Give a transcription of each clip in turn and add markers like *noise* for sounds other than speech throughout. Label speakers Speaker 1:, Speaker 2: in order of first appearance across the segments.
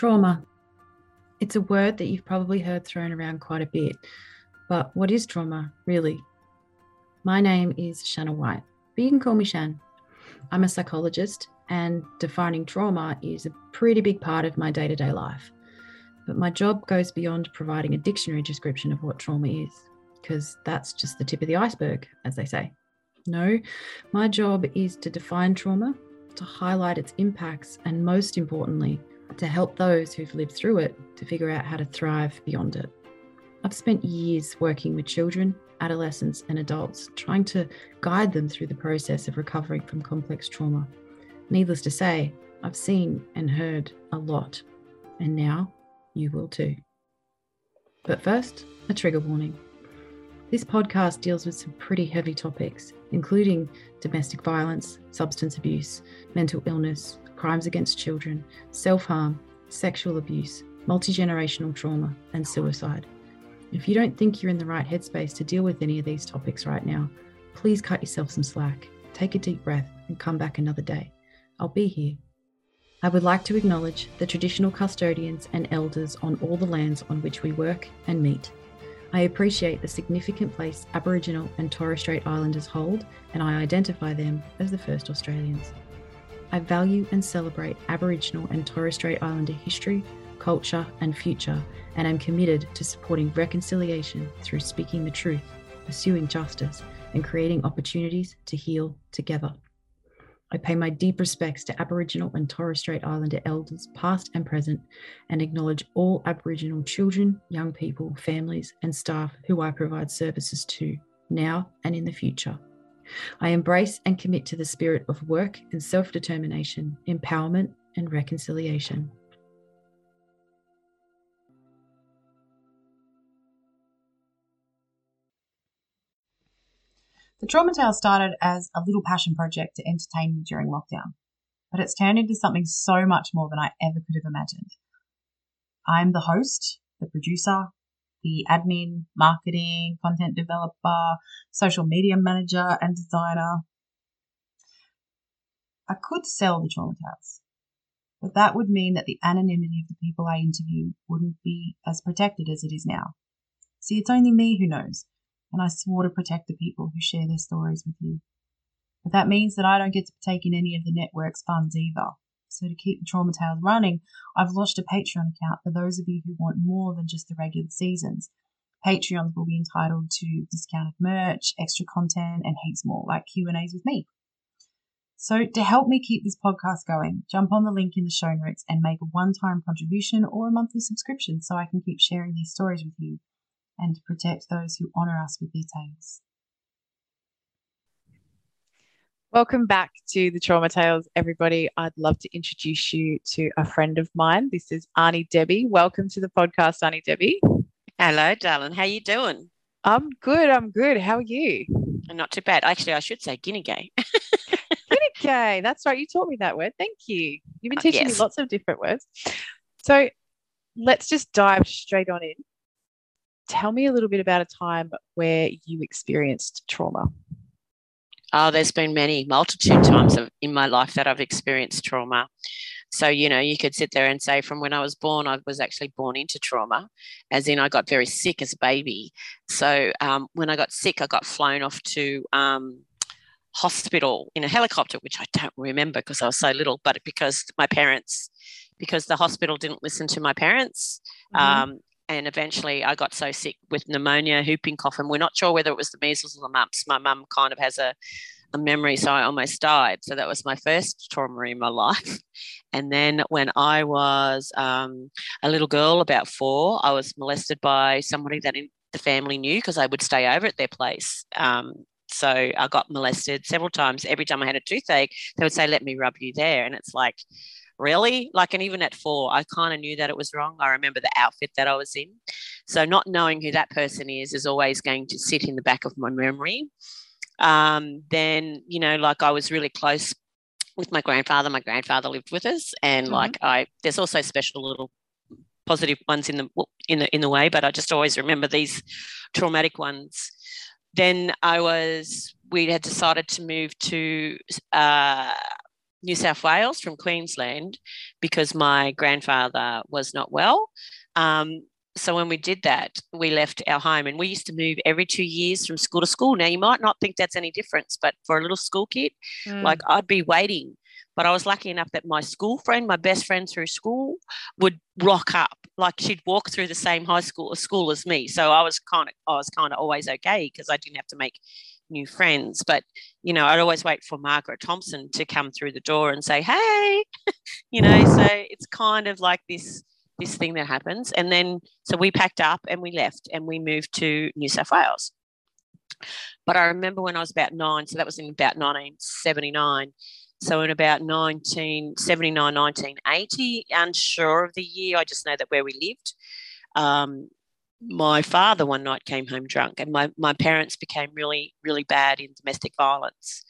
Speaker 1: Trauma. It's a word that you've probably heard thrown around quite a bit, but what is trauma, really? My name is Shanna White, but you can call me Shan. I'm a psychologist, and defining trauma is a pretty big part of my day to day life. But my job goes beyond providing a dictionary description of what trauma is, because that's just the tip of the iceberg, as they say. No, my job is to define trauma, to highlight its impacts, and most importantly, to help those who've lived through it to figure out how to thrive beyond it. I've spent years working with children, adolescents, and adults, trying to guide them through the process of recovering from complex trauma. Needless to say, I've seen and heard a lot, and now you will too. But first, a trigger warning. This podcast deals with some pretty heavy topics, including domestic violence, substance abuse, mental illness, crimes against children, self harm, sexual abuse, multi generational trauma, and suicide. If you don't think you're in the right headspace to deal with any of these topics right now, please cut yourself some slack, take a deep breath, and come back another day. I'll be here. I would like to acknowledge the traditional custodians and elders on all the lands on which we work and meet. I appreciate the significant place Aboriginal and Torres Strait Islanders hold, and I identify them as the first Australians. I value and celebrate Aboriginal and Torres Strait Islander history, culture, and future, and am committed to supporting reconciliation through speaking the truth, pursuing justice, and creating opportunities to heal together. I pay my deep respects to Aboriginal and Torres Strait Islander elders, past and present, and acknowledge all Aboriginal children, young people, families, and staff who I provide services to now and in the future. I embrace and commit to the spirit of work and self determination, empowerment, and reconciliation.
Speaker 2: The Trauma Tale started as a little passion project to entertain me during lockdown, but it's turned into something so much more than I ever could have imagined. I'm the host, the producer, the admin, marketing, content developer, social media manager, and designer. I could sell the trauma tales, but that would mean that the anonymity of the people I interview wouldn't be as protected as it is now. See, it's only me who knows, and I swore to protect the people who share their stories with you. But that means that I don't get to partake in any of the network's funds either. So to keep the Trauma Tales running, I've launched a Patreon account for those of you who want more than just the regular seasons. Patreons will be entitled to discounted merch, extra content, and heaps more, like Q&As with me. So to help me keep this podcast going, jump on the link in the show notes and make a one-time contribution or a monthly subscription so I can keep sharing these stories with you and protect those who honour us with their tales.
Speaker 3: Welcome back to the Trauma Tales, everybody. I'd love to introduce you to a friend of mine. This is Arnie Debbie. Welcome to the podcast, Arnie Debbie.
Speaker 4: Hello, darling. How are you doing?
Speaker 3: I'm good. I'm good. How are you?
Speaker 4: Not too bad. Actually, I should say guinea gay. *laughs*
Speaker 3: guinea gay. That's right. You taught me that word. Thank you. You've been
Speaker 4: Uh,
Speaker 3: teaching
Speaker 4: yes.
Speaker 3: me lots of different words. So let's just dive straight on in. Tell me a little bit about a time where you experienced trauma.
Speaker 4: Oh, there's been many multitude times of, in my life that I've experienced trauma. So, you know, you could sit there and say from when I was born, I was actually born into trauma, as in I got very sick as a baby. So, um, when I got sick, I got flown off to um, hospital in a helicopter, which I don't remember because I was so little, but because my parents, because the hospital didn't listen to my parents.
Speaker 3: Mhm.
Speaker 4: Um, and eventually I got so sick with pneumonia, whooping cough, and we're not sure whether it was the measles or the mumps. My mum kind of has a, a memory, so I almost died. So that was my first trauma in my *laughs* life. And then when I was um, a little girl, about four, I was molested by somebody that the family knew because I would stay over at their place. Um, so I got molested several times. Every time I had a toothache, they would say, "Let me rub you there," and it's like, really? Like and even at four i kind of knew that it was wrong. I remember the outfit that i was in. So not knowing who that person is is always going to sit in the back of my memory. Um, then you know like i was really close with my grandfather. My grandfather lived with us and
Speaker 3: Mhm.
Speaker 4: like i there's also special little positive ones in the in the in the way but i just always remember these traumatic ones. Then i was we had decided to move to uh, New South Wales from Queensland because my grandfather was not well. Um, so when we did that, we left our home and we used to move every two years from school to school. Now you might not think that's any difference, but for a little school kid, mm. like I'd be waiting. But I was lucky enough that my school friend, my best friend through school, would rock up. Like she'd walk through the same high school school as me. So I was kind of I was kind of always okay because I didn't have to make new friends. But you know, I'd always wait for Margaret Thompson to come through the door and say, "Hey," *laughs* you know. So it's kind of like this this thing that happens. And then, so we packed up and we left and we moved to New South Wales. But I remember when I was about nine, so that was in about 1979. So in about 1979, 1980, unsure of the year, I just know that where we lived, um, my father one night came home drunk and my, my parents became really, really bad in domestic violence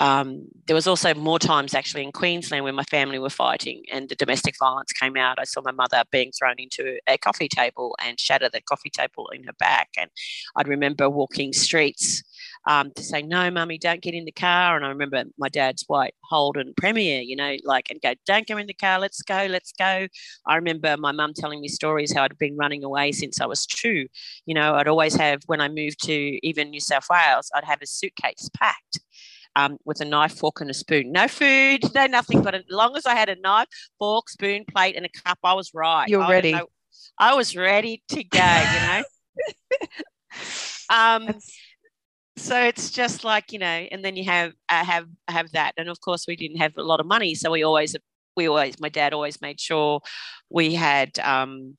Speaker 4: um, there was also more times actually in Queensland when my family were fighting and the domestic violence came out. I saw my mother being thrown into a coffee table and shatter the coffee table in her back. And I'd remember walking streets um, to say, "No, mummy, don't get in the car." And I remember my dad's white Holden Premier, you know, like and go, "Don't go in the car. Let's go, let's go." I remember my mum telling me stories how I'd been running away since I was two. You know, I'd always have when I moved to even New South Wales, I'd have a suitcase packed um, with a knife, fork, and a spoon. No food, no nothing. But as long as I had a knife, fork, spoon, plate, and a cup, I was right.
Speaker 3: You're
Speaker 4: I
Speaker 3: ready.
Speaker 4: Was, I, I was ready to go. You know. *laughs* um, so it's just like you know, and then you have uh, have have that, and of course we didn't have a lot of money, so we always we always my dad always made sure we had um,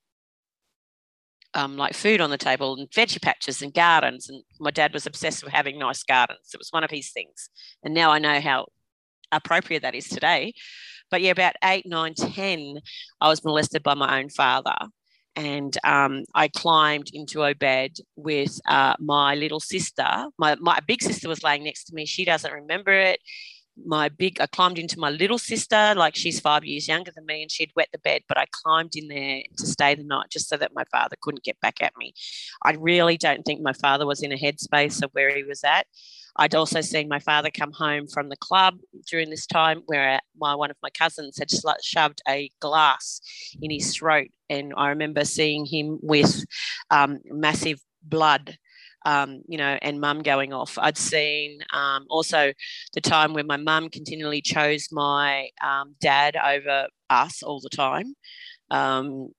Speaker 4: um, like food on the table and veggie patches and gardens. And my dad was obsessed with having nice gardens. It was one of his things. And now I know how appropriate that is today. But yeah, about eight, nine, ten, I was molested by my own father. And um, I climbed into a bed with uh, my little sister. My, my big sister was laying next to me. She doesn't remember it my big i climbed into my little sister like she's five years younger than me and she'd wet the bed but i climbed in there to stay the night just so that my father couldn't get back at me. I really don't think my father was in a headspace of where he was at. I'd also seen my father come home from the club during this time where my one of my cousins had shoved a glass in his throat and i remember seeing him with um, massive blood um, you know, and mum going off. I'd seen um, also the time when my mum continually chose my um, dad over us all the time. Um,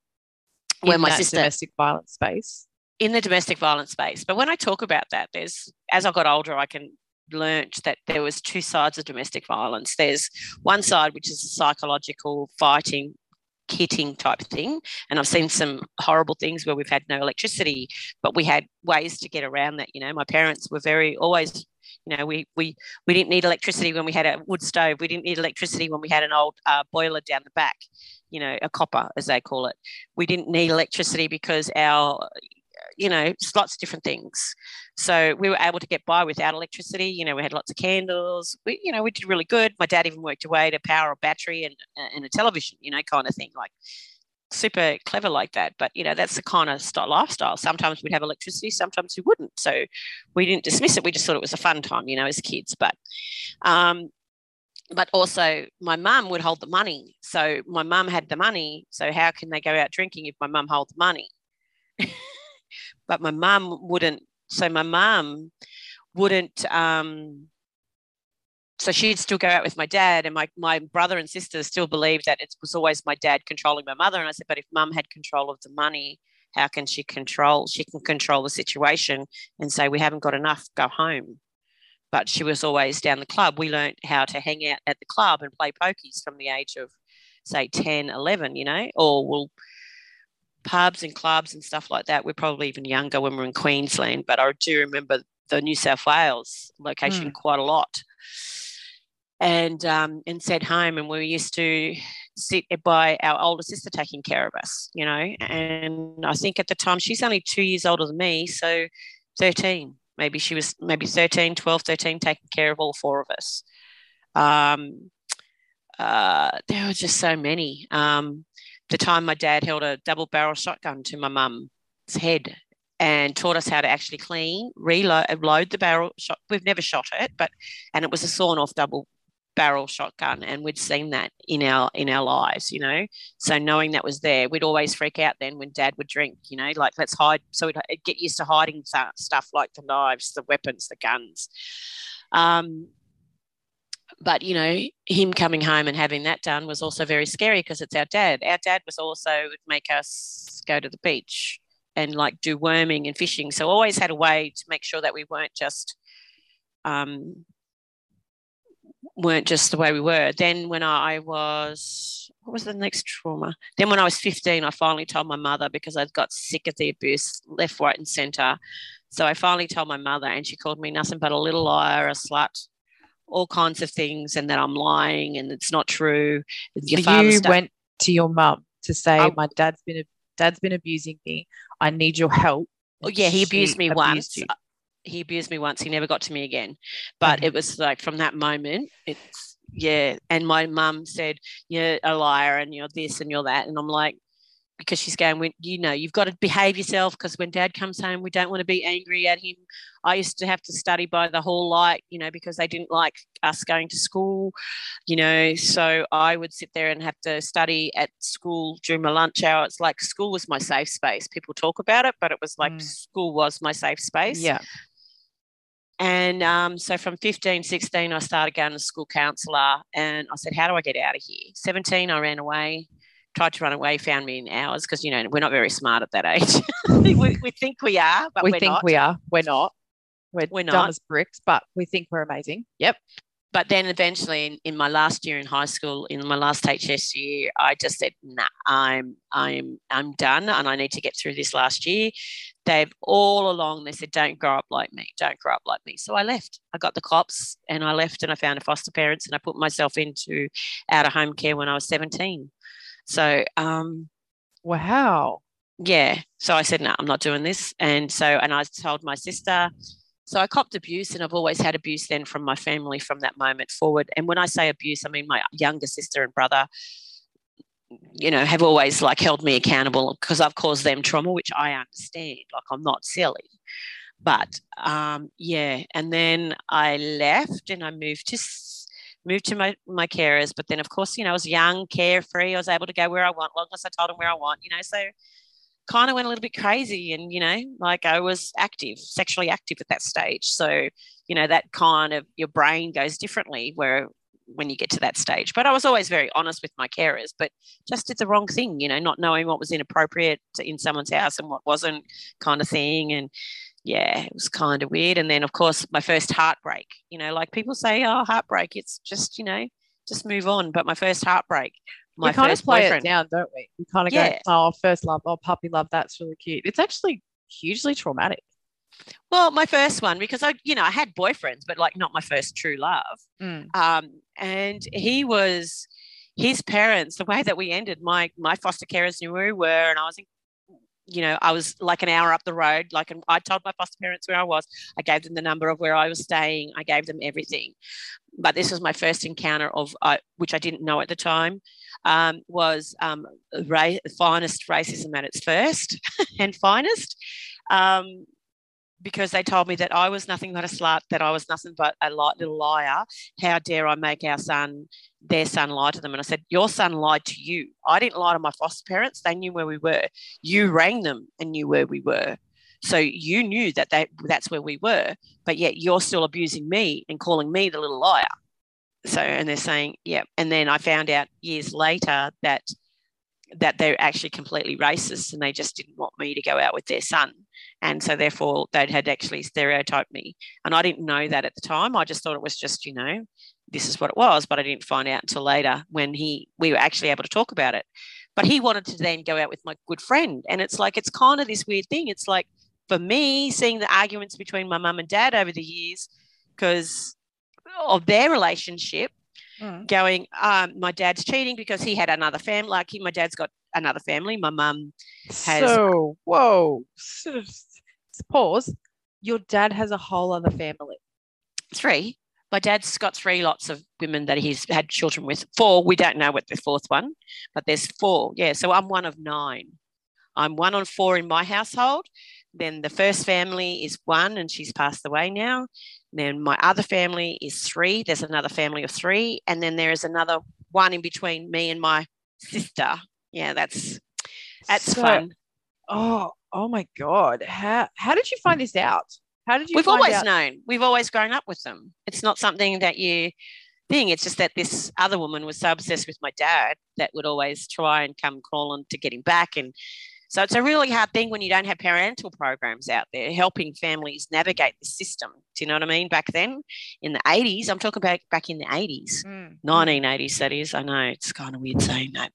Speaker 3: when my sister domestic violence space
Speaker 4: in the domestic violence space. But when I talk about that, there's as I got older, I can learnt that there was two sides of domestic violence. There's one side which is the psychological fighting hitting type thing. And I've seen some horrible things where we've had no electricity, but we had ways to get around that. You know, my parents were very always, you know, we we we didn't need electricity when we had a wood stove. We didn't need electricity when we had an old uh, boiler down the back. You know, a copper as they call it. We didn't need electricity because our you know, lots of different things. So we were able to get by without electricity. You know, we had lots of candles. We, you know, we did really good. My dad even worked away to power a battery and, and a television, you know, kind of thing, like super clever like that. But, you know, that's the kind of style, lifestyle. Sometimes we'd have electricity, sometimes we wouldn't. So we didn't dismiss it. We just thought it was a fun time, you know, as kids. But, um, but also my mum would hold the money. So my mum had the money. So how can they go out drinking if my mum holds the money? *laughs* but my mum wouldn't. So my mum wouldn't. Um, so she'd still go out with my dad, and my my brother and sister still believed that it was always my dad controlling my mother. And I said, but if mum had control of the money, how can she control? She can control the situation and say we haven't got enough. Go home. But she was always down the club. We learned how to hang out at the club and play pokies from the age of say 10, 11, you know, or we'll pubs and clubs and stuff like that. We're probably even younger when we're in Queensland, but I do remember the New South Wales location mm. quite a lot. And um, and said home, and we used to sit by our older sister taking care of us, you know. And I think at the time she's only two years older than me, so 13, maybe she was maybe 13, 12, 13, taking care of all four of us. Um, uh, there were just so many. Um, the time my dad held a double barrel shotgun to my mum's head and taught us how to actually clean, reload load the barrel shot. We've never shot it, but and it was a sawn off double barrel shotgun and we'd seen that in our in our lives you know so knowing that was there we'd always freak out then when dad would drink you know like let's hide so we'd get used to hiding stuff like the knives the weapons the guns um, but you know him coming home and having that done was also very scary because it's our dad our dad was also would make us go to the beach and like do worming and fishing so always had a way to make sure that we weren't just um, weren't just the way we were. Then when I was, what was the next trauma? Then when I was 15, I finally told my mother because I got sick of the abuse left, right, and centre. So I finally told my mother, and she called me nothing but a little liar, a slut, all kinds of things, and that I'm lying and it's not true.
Speaker 3: Your you went to your mum to say, I, "My dad's been dad's been abusing me. I need your help."
Speaker 4: Oh yeah, he abused me abused once. You uh, he abused me once. He never got to me again. But it was like from that moment, it's yeah. And my mum said, "You're a liar, and you're this, and you're that." And I'm like, because she's going, you know, you've got to behave yourself because when dad comes home, we don't want to be angry at him. I used to have to study by the hall light, you know, because they didn't like us going to school, you know. So I would sit there and have to study at school during my lunch hour. It's like school was my safe space. People talk about it, but it was like mm. school was my safe space.
Speaker 3: Yeah.
Speaker 4: And um, so from 15, 16, I started going to school counsellor and I said, How do I get out of here? 17, I ran away, tried to run away, found me in hours because, you know, we're not very smart at that age. *laughs* we, we, think we are, but
Speaker 3: we
Speaker 4: think
Speaker 3: not. we are. We're not. We're, we're dumb not. as bricks, but we think we're amazing. Yep
Speaker 4: but then eventually in, in, my last year in high school in my last hs year i just said nah i'm i'm i'm done and i need to get through this last year they've all along they said don't grow up like me don't grow up like me so i left i got the cops and i left and i found a foster parents and i put myself into out of home care when i was 17 so um
Speaker 3: wow
Speaker 4: yeah so i said no nah, i'm not doing this and so and i told my sister so I copped abuse, and I've always had abuse then from my family from that moment forward. And when I say abuse, I mean my younger sister and brother, you know, have always like held me accountable because I've caused them trauma, which I understand. Like I'm not silly. But um, yeah, and then I left and I moved to moved to my, my carers. But then, of course, you know, I was young, carefree. I was able to go where I want, long as I told them where I want, you know. So kind of went a little bit crazy and you know like i was active sexually active at that stage so you know that kind of your brain goes differently where when you get to that stage but i was always very honest with my carers but just did the wrong thing you know not knowing what was inappropriate in someone's house and what wasn't kind of thing and yeah it was kind of weird and then of course my first heartbreak you know like people say oh heartbreak it's just you know just move on but my first heartbreak my
Speaker 3: we kind of play boyfriend. it down, don't we? We kind of yeah. go, "Oh, first love, oh, puppy love, that's really cute." It's actually hugely traumatic.
Speaker 4: Well, my first one because I, you know, I had boyfriends, but like not my first true love.
Speaker 3: Mm.
Speaker 4: Um, and he was his parents. The way that we ended, my my foster carers knew where we were, and I was in you know, I was like an hour up the road. Like, and I told my foster parents where I was. I gave them the number of where I was staying. I gave them everything. But this was my first encounter of, uh, which I didn't know at the time, um, was um, ra- finest racism at its first *laughs* and finest. Um, because they told me that I was nothing but a slut, that I was nothing but a light little liar. How dare I make our son their son lie to them. And I said, Your son lied to you. I didn't lie to my foster parents. They knew where we were. You rang them and knew where we were. So you knew that they, that's where we were, but yet you're still abusing me and calling me the little liar. So, and they're saying, yeah. And then I found out years later that that they're actually completely racist and they just didn't want me to go out with their son. And so therefore they had actually stereotyped me. And I didn't know that at the time. I just thought it was just, you know, this is what it was, but I didn't find out until later when he we were actually able to talk about it. But he wanted to then go out with my good friend. And it's like it's kind of this weird thing. It's like for me, seeing the arguments between my mum and dad over the years, because of their relationship, mm. going, um, my dad's cheating because he had another family. Like he, my dad's got another family. My mum has.
Speaker 3: So, whoa, pause. Your dad has a whole other family.
Speaker 4: Three my dad's got three lots of women that he's had children with. Four, we don't know what the fourth one, but there's four. Yeah, so I'm one of nine. I'm one on four in my household. Then the first family is one, and she's passed away now. Then my other family is three. There's another family of three, and then there is another one in between me and my sister. Yeah, that's that's
Speaker 3: So-
Speaker 4: fun.
Speaker 3: Oh, oh my God. How how did you find this out? How did you
Speaker 4: We've
Speaker 3: find
Speaker 4: always
Speaker 3: out?
Speaker 4: known. We've always grown up with them. It's not something that you thing. It's just that this other woman was so obsessed with my dad that would always try and come crawling to get him back. And so it's a really hard thing when you don't have parental programs out there helping families navigate the system. Do you know what I mean? Back then in the 80s, I'm talking about back in the 80s,
Speaker 3: Mm,
Speaker 4: 1980s, that is. I know it's kind of weird saying that.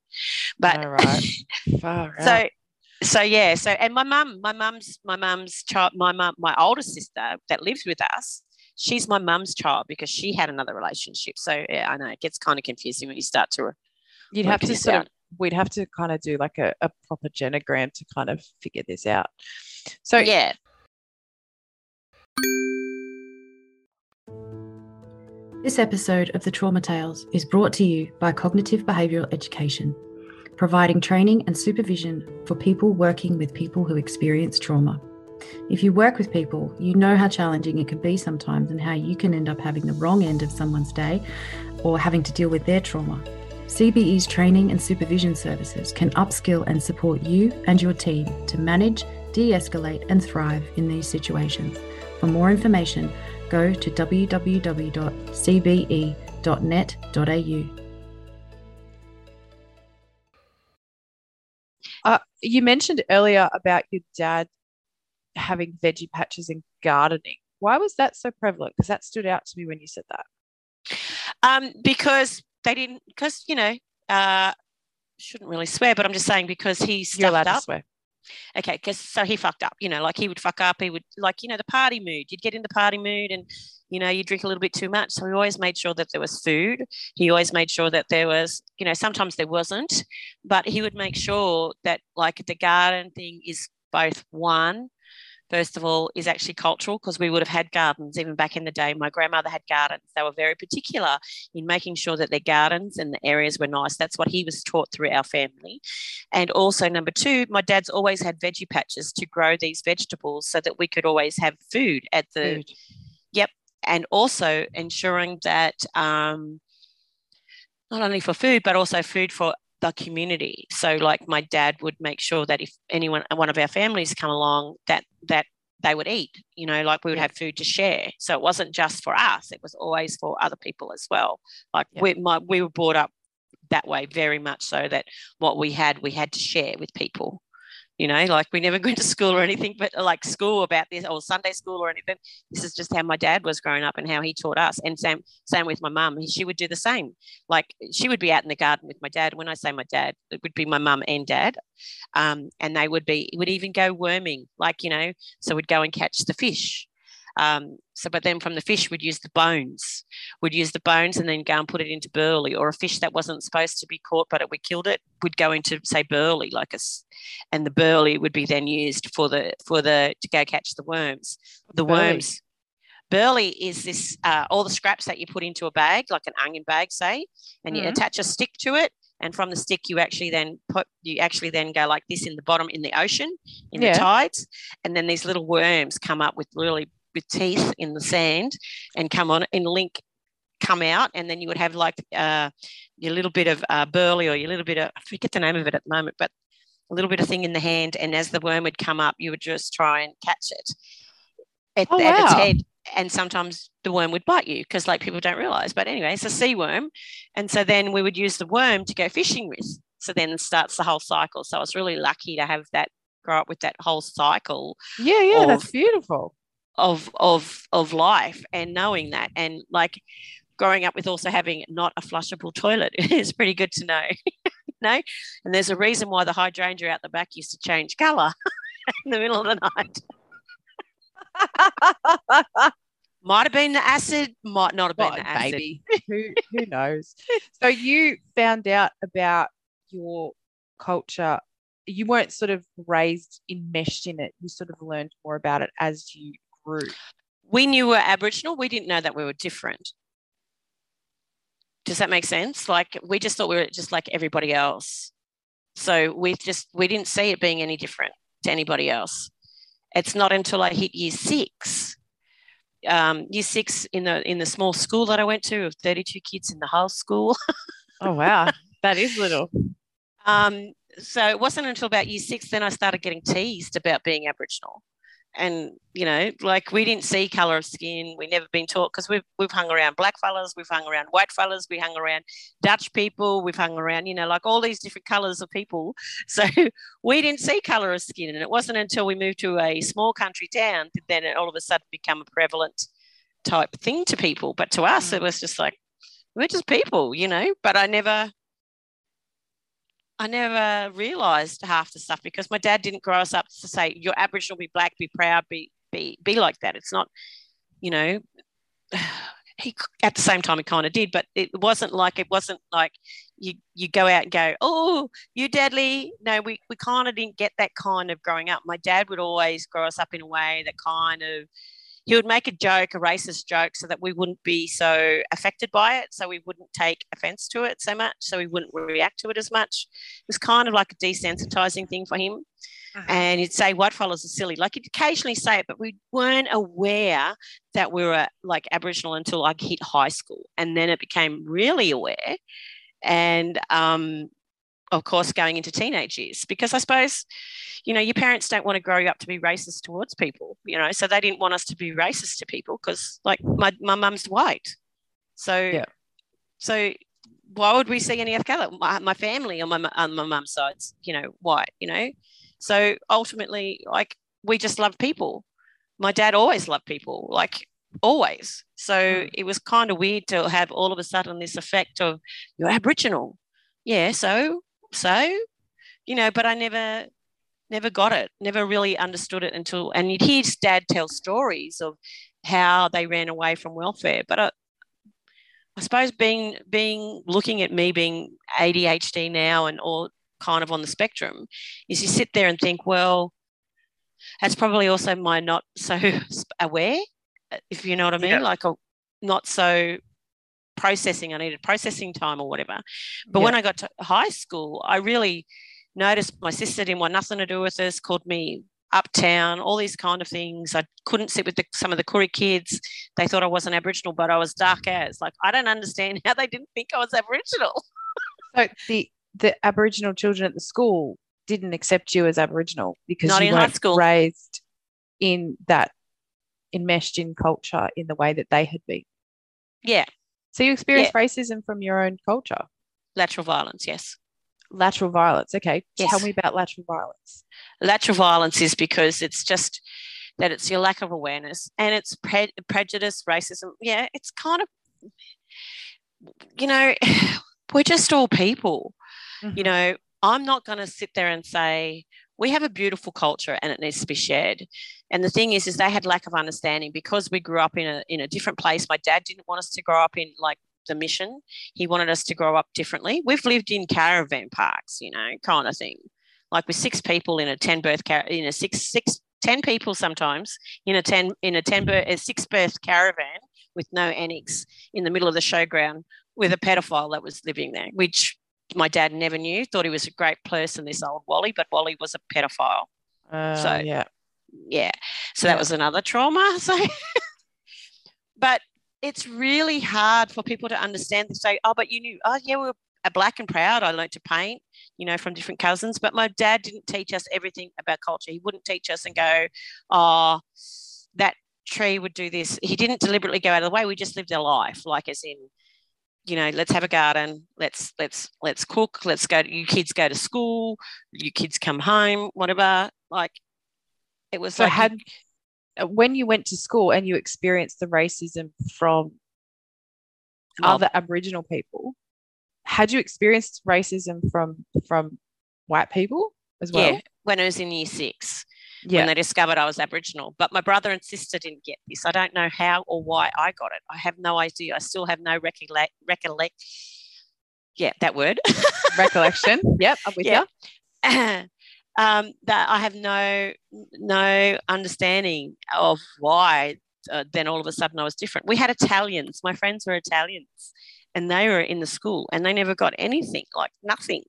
Speaker 4: But
Speaker 3: know, right? *laughs* Far out.
Speaker 4: so so yeah so and my mum my mum's my mum's child my mum my older sister that lives with us she's my mum's child because she had another relationship so yeah i know it gets kind of confusing when you start to
Speaker 3: You'd
Speaker 4: work
Speaker 3: have to sort
Speaker 4: out.
Speaker 3: of we'd have to kind of do like a, a proper genogram to kind of figure this out. So
Speaker 4: yeah
Speaker 1: This episode of the Trauma Tales is brought to you by Cognitive Behavioural Education, providing training and supervision for people working with people who experience trauma. If you work with people, you know how challenging it can be sometimes and how you can end up having the wrong end of someone's day or having to deal with their trauma. CBE's training and supervision services can upskill and support you and your team to manage, de escalate, and thrive in these situations. For more information, go to www.cbe.net.au.
Speaker 3: uh, you mentioned earlier about your dad having veggie patches and gardening. Why was that so prevalent? Because that stood out to me when you said that.
Speaker 4: um because they didn't because you know uh shouldn't really swear but i'm just saying because he
Speaker 3: You're allowed
Speaker 4: stuffed
Speaker 3: to
Speaker 4: up.
Speaker 3: swear.
Speaker 4: okay because so he fucked up you know like he would fuck up he would like you know the party mood. You'd get in the party mood and you know you drink a little bit too much. So he always made sure that there was food. He always made sure that there was you know sometimes there wasn't but he would make sure that like the garden thing is both one first of all is actually cultural because we would have had gardens even back in the day. My grandmother had gardens. They were very particular in making sure that their gardens and the areas were nice. That's what he was taught through our family. And also, number two, my dad's always had veggie patches to grow these vegetables so that we could always have food at the,
Speaker 3: Food.
Speaker 4: and also ensuring that um, not only for food, but also food for the community. So, like my dad would make sure that if anyone, one of our families come along, that that they would eat. You know, like we would
Speaker 3: Yeah.
Speaker 4: have food to share. So it wasn't just for us; it was always for other people as well. Like
Speaker 3: Yeah.
Speaker 4: we, my, we were brought up that way very much so that what we had we had to share with people you know like we never *laughs* went to school or anything but like school about this or sunday school or anything this is just how my dad was growing up and how he taught us and same same with my mum she would do the same. Like she would be out in the garden with my dad. When i say my dad it would be my mum and dad um, and they would be would even go worming like you know so we'd go and catch the fish um, so but then from the fish we'd use the bones We'd use the bones and then go and put it into burley or a fish that wasn't supposed to be caught but it, we killed it would go into say burley like a s- and the burley would be then used for the for the to go catch the worms the
Speaker 3: Burley?
Speaker 4: worms burley is this uh, all the scraps that you put into a bag like an onion bag say and you
Speaker 3: Mhm.
Speaker 4: attach a stick to it and from the stick you actually then put you actually then go like this in the bottom in the ocean in
Speaker 3: Yeah.
Speaker 4: the tides and then these little worms come up with really with teeth in the sand and come on and link come out and then you would have like uh, your little bit of uh, burley or your little bit of I forget the name of it at the moment but a little bit of thing in the hand and as the worm would come up you would just try and catch it at,
Speaker 3: Oh,
Speaker 4: at its head and sometimes the worm would bite you because like people don't realize. But anyway it's a sea worm and so then we would use the worm to go fishing with. So then it starts the whole cycle. So i was really lucky to have that grow up with that whole cycle
Speaker 3: Yeah, yeah, that's beautiful.
Speaker 4: Of of of life and knowing that and like growing up with also having not a flushable toilet *laughs* is pretty good to know *laughs* no and there's a reason why the hydrangea out the back used to change color *laughs* in the middle of the night might have been the acid might not have been the acid
Speaker 3: maybe. who who knows? So you found out about your culture. You weren't sort of raised enmeshed in it. You sort of learned more about it as you grew.
Speaker 4: we knew we were aboriginal we didn't know that we were different does that make sense like we just thought we were just like everybody else so we just we didn't see it being any different to anybody else it's not until i hit year six um, year six in the in the small school that I went to of 32 kids in the whole school. *laughs*
Speaker 3: Oh wow, that is little.
Speaker 4: Um, so it wasn't until about year six then I started getting teased about being Aboriginal. And you know, like we didn't see color of skin. We never been taught because we've we've hung around black fellas, we've hung around white fellas, we hung around Dutch people, we've hung around, you know, like all these different colors of people. *laughs* So we didn't see color of skin, and it wasn't until we moved to a small country town that then it all of a sudden become a prevalent type thing to people. But to us, mm. it was just like we're just people, you know. But I never I never realized half the stuff because my dad didn't grow us up to say you're Aboriginal, be black, be proud, be be be like that. It's not, you know. *sighs* He at the same time he kind of did, but it wasn't like it wasn't like you you go out and go, oh, you deadly. No, we we kind of didn't get that kind of growing up. My dad would always grow us up in a way that kind of he would make a joke, a racist joke, so that we wouldn't be so affected by it. So we wouldn't take offense to it so much. So we wouldn't react to it as much. It was kind of like a desensitizing thing for him. Uh-huh. And he'd say white fellas are silly. Like he'd occasionally say it, but we weren't aware that we were like Aboriginal until I hit high school. And then it became really aware. And um, of course, going into teenage years, because I suppose, you know, your parents don't want to grow you up to be racist towards people, you know, so they didn't want us to be racist to people because, like, my, my mum's white. So, yeah. so why would we see any of color? My, my family on my, on my mum's side's, you know, white, you know. So ultimately, like, we just love people. My dad always loved people, like, always. So mm. it was kind of weird to have all of a sudden this effect of, you're Aboriginal. Yeah, so so, you know, but I never never got it, never really understood it until, and you'd hear dad tell stories of how they ran away from welfare. But I, I suppose being being looking at me being ADHD now and all kind of on the spectrum, is you sit there and think, well, that's probably also my not so *laughs* aware, if you know what I mean, yeah. like a not so processing. I needed processing time or whatever. But yeah. when I got to high school, I really noticed my sister didn't want nothing to do with us, called me uptown, all these kind of things. I couldn't sit with the, some of the Koori kids. They thought I wasn't Aboriginal, but I was dark as. Like, I don't understand *laughs* how they didn't think I was Aboriginal. *laughs*
Speaker 3: so the the Aboriginal children at the school didn't accept you as Aboriginal because
Speaker 4: Not
Speaker 3: you
Speaker 4: weren't school.
Speaker 3: raised in that enmeshed in culture in the way that they had been.
Speaker 4: Yeah.
Speaker 3: So you experience yeah. racism from your own culture?
Speaker 4: Lateral violence, yes.
Speaker 3: Lateral violence. Okay.
Speaker 4: Yes.
Speaker 3: Tell me about lateral violence.
Speaker 4: Lateral violence is because it's just that it's your lack of awareness and it's pre- prejudice, racism. Yeah, it's kind of, you know, *sighs* we're just all people. Mm-hmm. You know, I'm not going to sit there and say, we have a beautiful culture and it needs to be shared. And the thing is, is they had lack of understanding because we grew up in a in a different place. My dad didn't want us to grow up in like the mission. He wanted us to grow up differently. We've lived in caravan parks, you know, kind of thing. Like with six people in a 10 berth car in a six six 10 people sometimes in a 10 in a 10 berth a six berth caravan with no annex in the middle of the showground with a pedophile that was living there, which my dad never knew, thought he was a great person, this old Wally, but Wally was a pedophile.
Speaker 3: Uh, so yeah.
Speaker 4: Yeah. So that was another trauma. *laughs* So but it's really hard for people to understand to say, oh, but you knew, oh yeah, we were uh, black and proud. I learned to paint, you know, from different cousins. But my dad didn't teach us everything about culture. He wouldn't teach us and go, oh, that tree would do this. He didn't deliberately go out of the way. We just lived our life, like as in, you know let's have a garden let's let's let's cook let's go you kids go to school you kids come home whatever like it was
Speaker 3: so
Speaker 4: like
Speaker 3: had uh, when you went to school and you experienced the racism from other aboriginal people had you experienced racism from from white people as well yeah
Speaker 4: when i was in year six yeah. when they discovered I was Aboriginal. But my brother and sister didn't get this. I don't know how or why I got it. I have no idea. I still have no recollect. recollect yeah, that word. *laughs*
Speaker 3: Recollection. Yep, I'm with yeah.
Speaker 4: you. *clears throat* um, that I have no no understanding of why. Uh, then all of a sudden I was different. We had Italians. My friends were Italians, and they were in the school, and they never got anything, like nothing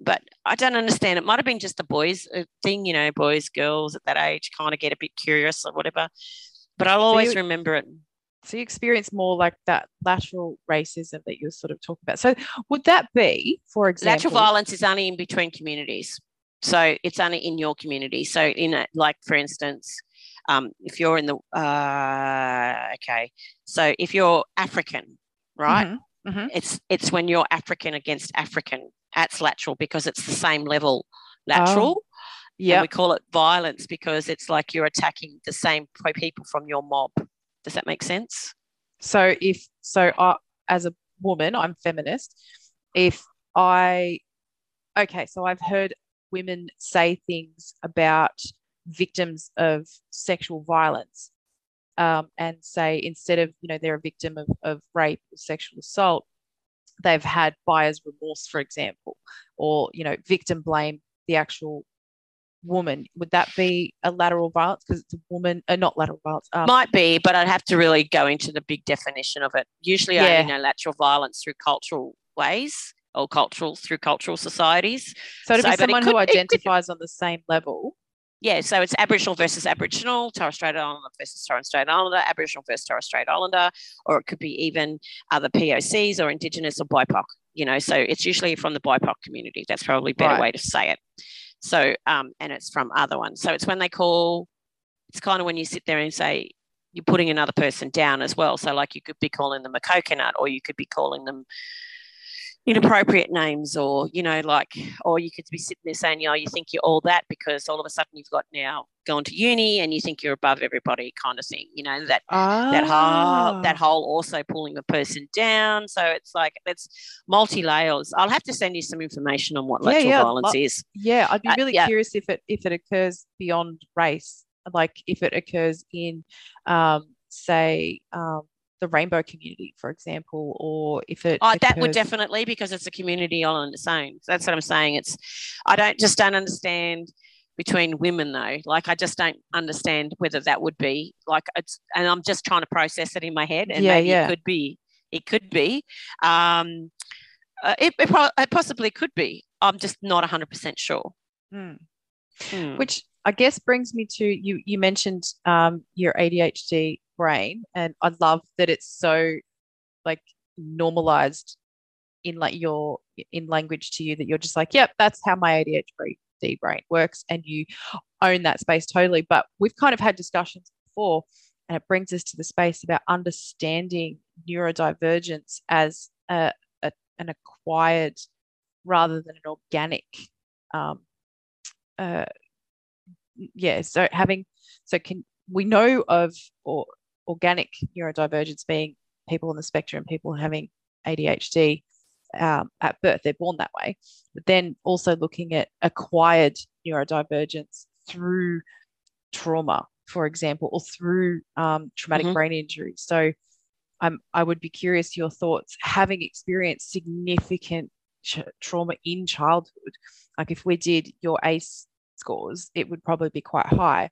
Speaker 4: but I don't understand. It might have been just the boys uh, thing, you know, boys, girls at that age kind of get a bit curious or whatever. but I'll always
Speaker 3: you-
Speaker 4: remember it.
Speaker 3: So you experience more like that lateral racism that you're sort of talking about. So would that be, for example,
Speaker 4: Lateral violence is only in between communities. So it's only in your community. So in a, like for instance, um, if you're in the uh, okay, so if you're African, right?
Speaker 3: Mhm, mhm.
Speaker 4: It's it's when you're African against African. That's lateral because it's the same level lateral. And
Speaker 3: Yeah.
Speaker 4: we call it violence because it's like you're attacking the same people from your mob. Does that make sense?
Speaker 3: So if so, I, as a woman, I'm feminist. If I, okay, so I've heard women say things about victims of sexual violence, um, and say instead of you know they're a victim of, of rape or sexual assault, they've had buyer's remorse, for example, or you know victim blame the actual woman. Would that be a lateral violence because it's a woman? Uh, not lateral violence. Um,
Speaker 4: Might be, but I'd have to really go into the big definition of it. Usually, I
Speaker 3: Yeah.
Speaker 4: only know lateral violence through cultural ways or cultural through cultural societies.
Speaker 3: so to
Speaker 4: so,
Speaker 3: be someone who
Speaker 4: it could-
Speaker 3: identifies on the same level.
Speaker 4: Yeah, so it's Aboriginal versus Aboriginal, Torres Strait Islander versus Torres Strait Islander, Aboriginal versus Torres Strait Islander, or it could be even other POCs or Indigenous or BIPOC. You know, so it's usually from the BIPOC community. That's probably a better
Speaker 3: Right.
Speaker 4: way to say it. So, um, and it's from other ones. So it's when they call. It's kind of when you sit there and say you're putting another person down as well. So like you could be calling them a coconut, or you could be calling them inappropriate names or you know like or you could be sitting there saying you know you think you're all that because all of a sudden you've got now gone to uni and you think you're above everybody kind of thing you know that that whole that
Speaker 3: Ah.
Speaker 4: whole also pulling a person down so it's like it's multi layers i'll have to send you some information on what
Speaker 3: Yeah,
Speaker 4: lateral
Speaker 3: yeah,
Speaker 4: violence is
Speaker 3: Yeah, I'd be
Speaker 4: Uh,
Speaker 3: really
Speaker 4: yeah.
Speaker 3: curious if it if it occurs beyond race, like if it occurs in, um, say, um, the rainbow community, for example, or if it
Speaker 4: Oh, that would definitely because it's a community all on its own. So that's what I'm saying. It's I don't just don't understand between women though. Like I just don't understand whether that would be like it's and I'm just trying to process it in my head and
Speaker 3: Yeah,
Speaker 4: maybe
Speaker 3: yeah.
Speaker 4: it could be. It could be. Um uh, it, it, po- it possibly could be. I'm just not 100% sure.
Speaker 3: Hmm.
Speaker 4: Hmm.
Speaker 3: Which I guess brings me to you. You mentioned um, your ADHD brain, and I love that it's so like normalized in like your in language to you that you're just like, yep, that's how my ADHD brain works, and you own that space totally. But we've kind of had discussions before, and it brings us to the space about understanding neurodivergence as a, a an acquired rather than an organic um, uh, yeah so having so can we know of or organic neurodivergence being people on the spectrum people having adhd um, at birth they're born that way but then also looking at acquired neurodivergence through trauma for example or through um, traumatic
Speaker 4: Mhm.
Speaker 3: brain injury so I'm, i would be curious your thoughts having experienced significant ch- trauma in childhood like if we did your ace scores, it would probably be quite high.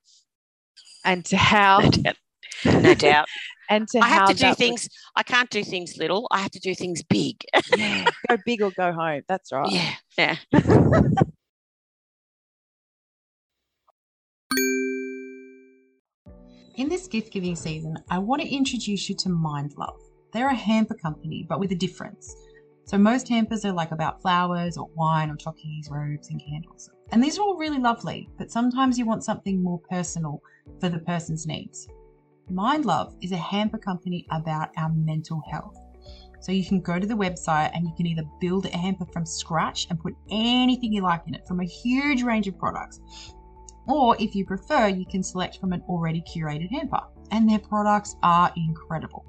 Speaker 3: And to how,
Speaker 4: no doubt. No *laughs* doubt.
Speaker 3: and to
Speaker 4: I have to do
Speaker 3: that would-
Speaker 4: things. I can't do things little. I have to do things big. *laughs*
Speaker 3: yeah, go big or go home. That's right.
Speaker 4: yeah. Yeah. *laughs*
Speaker 2: In this gift giving season, I want to introduce you to Mind Love. They're a hamper company, but with a difference. So, most hampers are like about flowers or wine or chockies, robes, and candles. And these are all really lovely, but sometimes you want something more personal for the person's needs. Mind Love is a hamper company about our mental health. So, you can go to the website and you can either build a hamper from scratch and put anything you like in it from a huge range of products. Or if you prefer, you can select from an already curated hamper. And their products are incredible.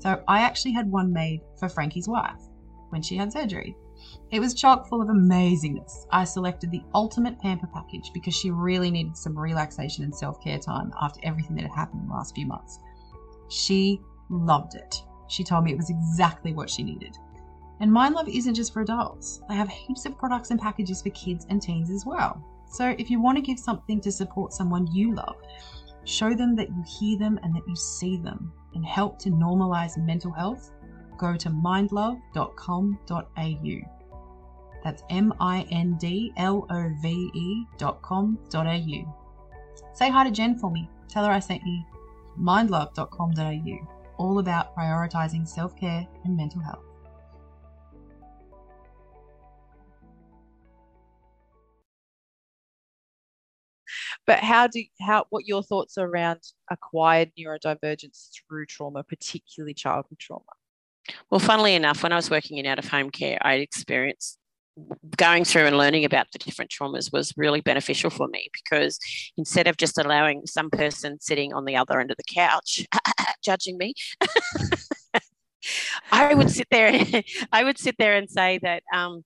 Speaker 2: So I actually had one made for Frankie's wife when she had surgery. It was chock full of amazingness. I selected the ultimate pamper package because she really needed some relaxation and self care time after everything that had happened in the last few months. She loved it. She told me it was exactly what she needed. And Mind Love isn't just for adults, they have heaps of products and packages for kids and teens as well. So if you want to give something to support someone you love, show them that you hear them and that you see them, and help to normalize mental health, go to mindlove.com.au. That's M I N D L O V E dot com dot au. Say hi to Jen for me. Tell her I sent you. mindlove.com.au, all about prioritising self care and mental health.
Speaker 3: But how do how what your thoughts are around acquired neurodivergence through trauma, particularly childhood trauma?
Speaker 4: Well, funnily enough, when I was working in out of home care, I experienced going through and learning about the different traumas was really beneficial for me because instead of just allowing some person sitting on the other end of the couch *laughs* judging me *laughs* i would sit there *laughs* i would sit there and say that um,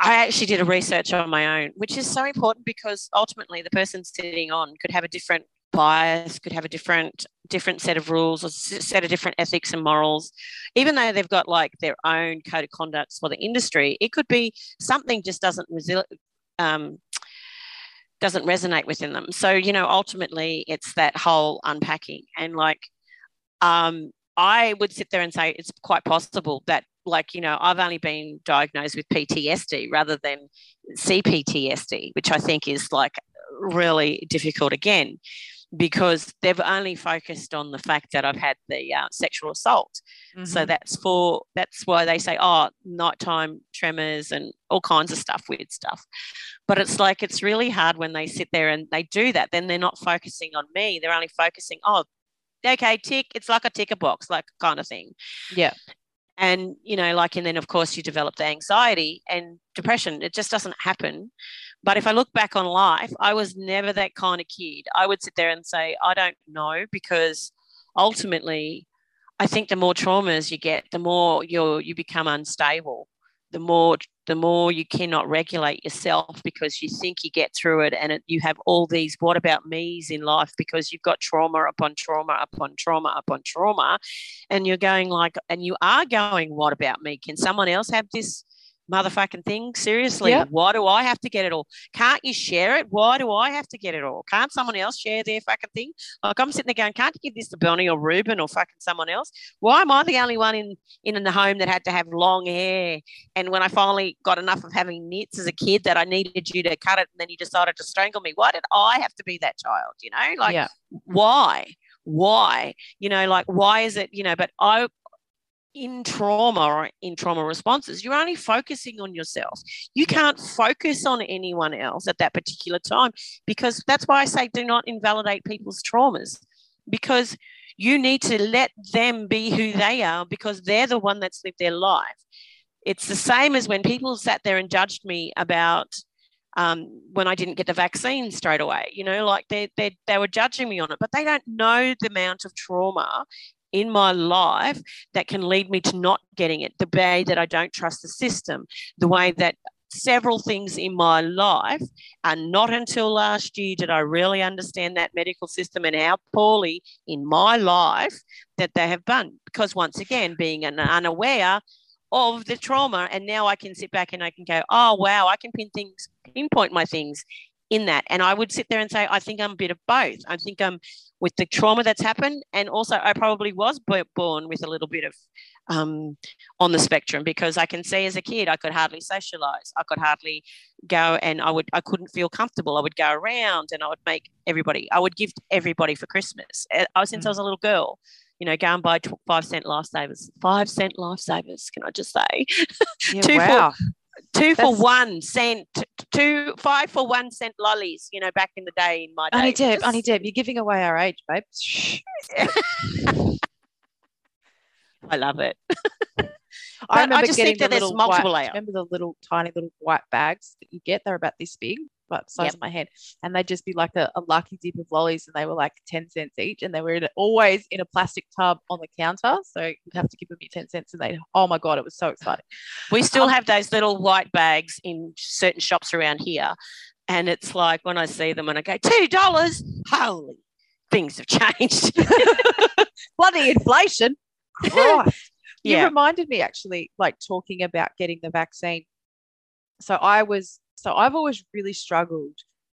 Speaker 4: I actually did a research on my own, which is so important because ultimately the person sitting on could have a different bias, could have a different different set of rules, a set of different ethics and morals. Even though they've got like their own code of conducts for the industry, it could be something just doesn't um, doesn't resonate within them. So you know, ultimately, it's that whole unpacking and like. Um, I would sit there and say it's quite possible that like you know i've only been diagnosed with ptsd rather than cptsd which i think is like really difficult again because they've only focused on the fact that i've had the uh, sexual assault. Mm-hmm. so that's for that's why they say oh nighttime tremors and all kinds of stuff weird stuff. But it's like it's really hard when they sit there and they do that then they're not focusing on me. They're only focusing oh okay tick it's like a ticker box like kind of thing.
Speaker 3: Yeah.
Speaker 4: And you know like and then of course you develop the anxiety and depression. It just doesn't happen but if i look back on life i was never that kind of kid. I would sit there and say i don't know because ultimately i think the more traumas you get the more you you become unstable. The more the more you cannot regulate yourself because you think you get through it and it, you have all these what about me's in life because you've got trauma upon trauma upon trauma upon trauma. And you're going like and you are going what about me? Can someone else have this motherfucking mm. thing. Seriously, yep. why do I have to get it all? Can't you share it? Why do I have to get it all? Can't someone else share their fucking thing? Like I'm sitting there going, can't you give this to Bonnie or Ruben or fucking someone else? Why am I the only one in in the home that had to have long hair? And when I finally got enough of having nits as a kid that I needed you to cut it, and then you decided to strangle me. Why did I have to be that child? You know, like yeah. why? Why? You know, like why is it? You know, but I in trauma or in trauma responses, you're only focusing on yourself. You can't focus on anyone else at that particular time because that's why I say do not invalidate people's traumas because you need to let them be who they are because they're the one that's lived their life. It's the same as when people sat there and judged me about um, when I didn't get the vaccine straight away. You know, like they, they, they were judging me on it, but they don't know the amount of trauma in my life that can lead me to not getting it, the way that I don't trust the system, the way that several things in my life and not until last year did I really understand that medical system and how poorly in my life that they have done. Because once again, being an unaware of the trauma, and now I can sit back and I can go, oh wow, I can pin things, pinpoint my things in that. And I would sit there and say, I think I'm a bit of both. I think I'm with the trauma that's happened. And also, I probably was born with a little bit of um, on the spectrum because I can see as a kid, I could hardly socialize. I could hardly go and I would, I couldn't feel comfortable. I would go around and I would make everybody, I would give everybody for Christmas. I, uh, since mm. I was a little girl, you know, go and buy five cent lifesavers. Five cent lifesavers, can I just say? *laughs*
Speaker 3: Yeah, Two wow.
Speaker 4: For, two That's... for one cent, two five for one cent lollies. You know, back in the day in my day.
Speaker 3: Honey Deb, Honey Deb, you're giving away our age, babe. *laughs*
Speaker 4: I love it.
Speaker 3: I, I, just think that there's multiple white, layers. Remember the little tiny little white bags that you get? They're about this big the size yep. of my head. And they'd just be like a, a, lucky dip of lollies and they were like 10 cents each. And they were in, always in a plastic tub on the counter. So you'd have to give them your 10 cents and they oh my God, it was so exciting.
Speaker 4: We still um, have those little white bags in certain shops around here. And it's like when I see them and I go, $2, holy, things have changed. *laughs* *laughs*
Speaker 3: Bloody inflation. Christ. yeah. You reminded me actually, like talking about getting the vaccine. So I was so I've always really struggled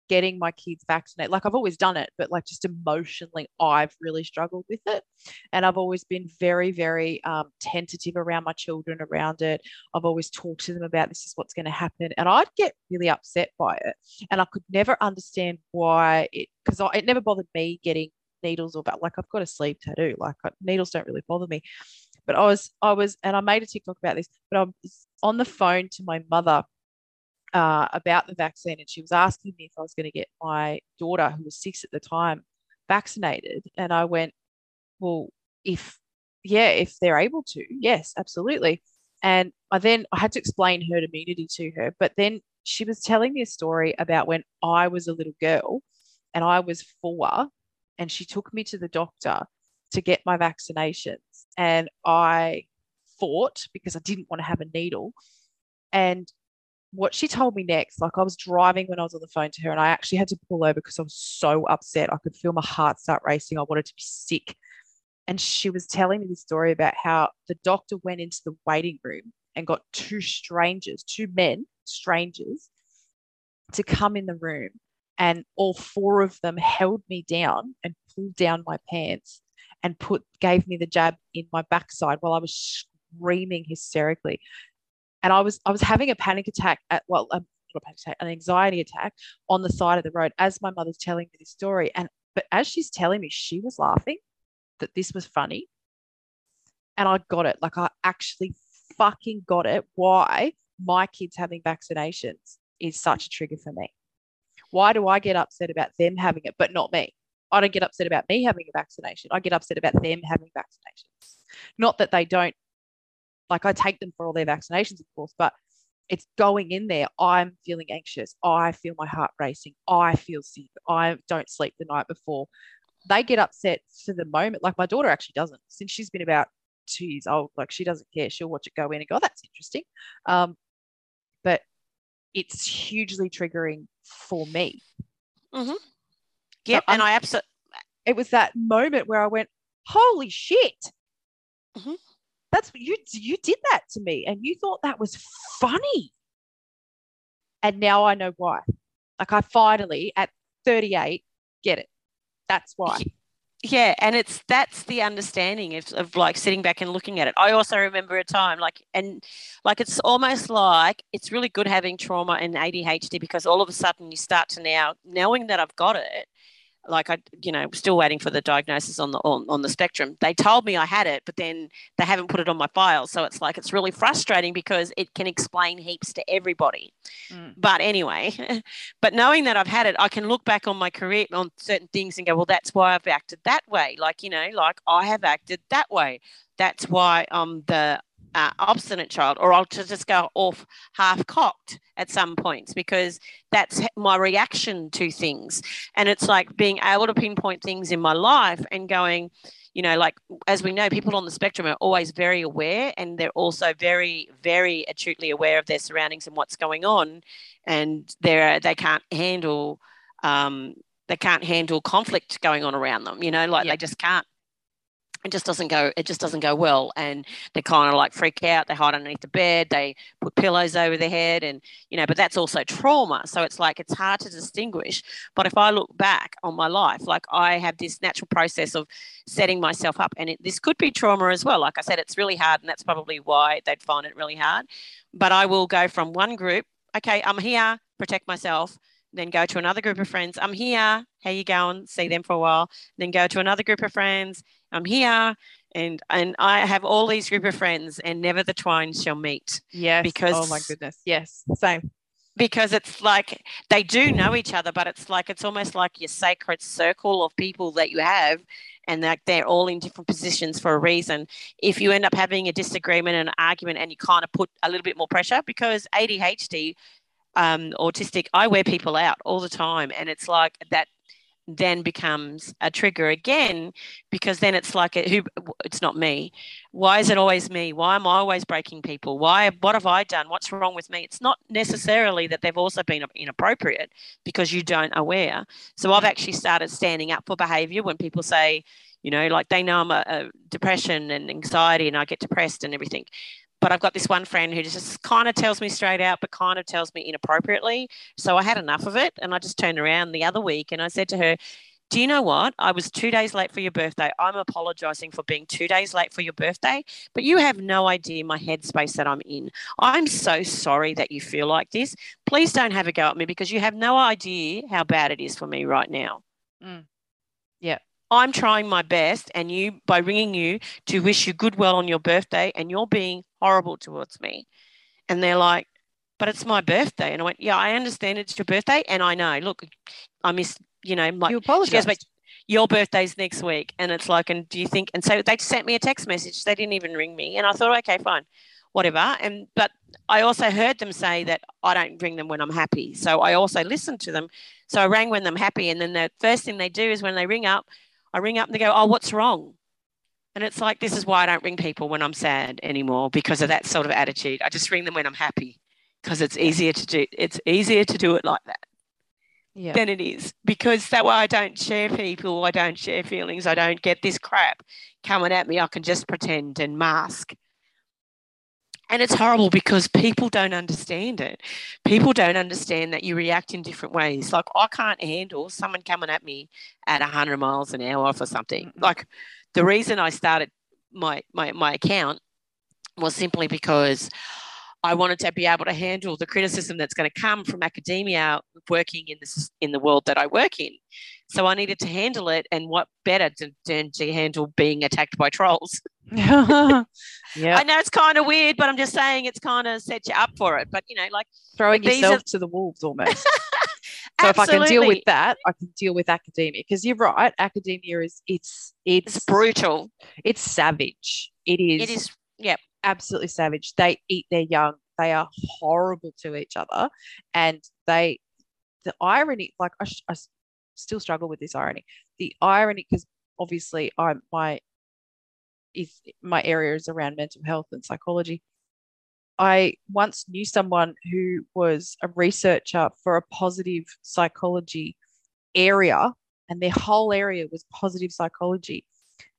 Speaker 3: getting my kids vaccinated. Like I've always done it, but like just emotionally, I've really struggled with it. And I've always been very, very um, tentative around my children around it. I've always talked to them about this is what's going to happen. And I'd get really upset by it. And I could never understand why it, because it never bothered me getting needles or like I've got a sleeve tattoo. Like needles don't really bother me. But I was I was and I made a TikTok about this, but I was on the phone to my mother uh, about the vaccine and she was asking me if I was going to get my daughter who was six at the time vaccinated and I went, well, if yeah, if they're able to, yes, absolutely. And I then I had to explain herd immunity to her, but then she was telling me a story about when I was a little girl and I was four, and she took me to the doctor to get my vaccinations. And I fought because I didn't want to have a needle. And what she told me next, like I was driving when I was on the phone to her, and I actually had to pull over because I was so upset. I could feel my heart start racing. I wanted to be sick. And she was telling me this story about how the doctor went into the waiting room and got two strangers, two men, strangers, to come in the room. And all four of them held me down and pulled down my pants and put gave me the jab in my backside while I was screaming hysterically. And I was I was having a panic attack at well a, a panic attack, an anxiety attack on the side of the road as my mother's telling me this story. And but as she's telling me, she was laughing that this was funny. And I got it. Like I actually fucking got it. Why my kids having vaccinations is such a trigger for me. Why do I get upset about them having it, but not me? I don't get upset about me having a vaccination. I get upset about them having vaccinations. Not that they don't, like, I take them for all their vaccinations, of course, but it's going in there. I'm feeling anxious. I feel my heart racing. I feel sick. I don't sleep the night before they get upset for the moment. Like my daughter actually doesn't. Since she's been about two years old, like she doesn't care. She'll watch it go in and go, oh, that's interesting. Um, but it's hugely triggering for me.
Speaker 4: Mm-hmm. Yep, so and I absolutely.
Speaker 3: It was that moment where I went, "Holy shit!"
Speaker 4: Mm-hmm.
Speaker 3: That's you. You did that to me, and you thought that was funny. And now I know why. Like I finally, at 38, get it. That's why.
Speaker 4: Yeah, and it's that's the understanding of, of like sitting back and looking at it. I also remember a time like and like it's almost like it's really good having trauma and ADHD because all of a sudden you start to now knowing that I've got it, like I, you know, still waiting for the diagnosis on the on, on the spectrum. They told me I had it, but then they haven't put it on my file. So it's like it's really frustrating because it can explain heaps to everybody. Mm. But anyway, *laughs* but knowing that I've had it, I can look back on my career on certain things and go, well, that's why I've acted that way. Like you know, like I have acted that way. That's why I'm the uh, obstinate child, or I'll just go off half cocked at some points because that's my reaction to things. And it's like being able to pinpoint things in my life and going, you know, like as we know, people on the spectrum are always very aware and they're also very, very acutely aware of their surroundings and what's going on. And they're, they can't handle, um, they can't handle conflict going on around them, you know, like they just can't it just doesn't go it just doesn't go well and they kind of like freak out they hide underneath the bed they put pillows over their head and you know but that's also trauma so it's like it's hard to distinguish but if i look back on my life like i have this natural process of setting myself up and it, this could be trauma as well like i said it's really hard and that's probably why they'd find it really hard but i will go from one group okay i'm here protect myself then go to another group of friends. I'm here. How you going? See them for a while. Then go to another group of friends. I'm here. And and I have all these group of friends, and never the twine shall meet.
Speaker 3: Yes. Because oh my goodness. Yes. Same.
Speaker 4: Because it's like they do know each other, but it's like it's almost like your sacred circle of people that you have, and that they're all in different positions for a reason. If you end up having a disagreement and an argument, and you kind of put a little bit more pressure, because ADHD um, autistic, I wear people out all the time. And it's like that then becomes a trigger again because then it's like a, who it's not me. Why is it always me? Why am i always breaking people? Why what have i done? What's wrong with me? It's not necessarily that they've also been inappropriate because you don't aware. So i've actually started standing up for behavior when people say you know like they know i'm a, a depression and anxiety and i get depressed and everything but I've got this one friend who just kind of tells me straight out, but kind of tells me inappropriately. So I had enough of it. And I just turned around the other week and I said to her, Do you know what? I was two days late for your birthday. I'm apologizing for being two days late for your birthday, but you have no idea my headspace that I'm in. I'm so sorry that you feel like this. Please don't have a go at me because you have no idea how bad it is for me right now.
Speaker 3: Mm. Yeah.
Speaker 4: I'm trying my best, and you by ringing you to wish you good well on your birthday, and you're being horrible towards me. And they're like, but it's my birthday. And I went, yeah, I understand it's your birthday. And I know, look, I miss, you know, my,
Speaker 3: you apologize.
Speaker 4: Goes, your birthday's next week. And it's like, and do you think, and so they sent me a text message. They didn't even ring me. And I thought, okay, fine, whatever. And, but I also heard them say that I don't ring them when I'm happy. So I also listened to them. So I rang when I'm happy. And then the first thing they do is when they ring up, I ring up and they go, oh, what's wrong? And it's like, this is why I don't ring people when I'm sad anymore because of that sort of attitude. I just ring them when I'm happy because it's easier to do it's easier to do it like that
Speaker 3: yeah.
Speaker 4: than it is because that way I don't share people, I don't share feelings, I don't get this crap coming at me. I can just pretend and mask. And it's horrible because people don't understand it. People don't understand that you react in different ways. Like I can't handle someone coming at me at 100 miles an hour for something. Mm-hmm. Like the reason I started my, my, my account was simply because I wanted to be able to handle the criticism that's going to come from academia working in this in the world that I work in. So I needed to handle it, and what better than to handle being attacked by trolls?
Speaker 3: Yeah,
Speaker 4: I know it's kind of weird, but I'm just saying it's kind of set you up for it. But you know, like
Speaker 3: throwing yourself are... to the wolves almost. *laughs* so if I can deal with that, I can deal with academia because you're right. Academia is it's it's,
Speaker 4: it's brutal.
Speaker 3: It's savage. It is.
Speaker 4: It is. Yep
Speaker 3: absolutely savage. They eat their young. They are horrible to each other, and they. The irony, like I, I still struggle with this irony. The irony, because obviously I'm my is my area is around mental health and psychology. I once knew someone who was a researcher for a positive psychology area, and their whole area was positive psychology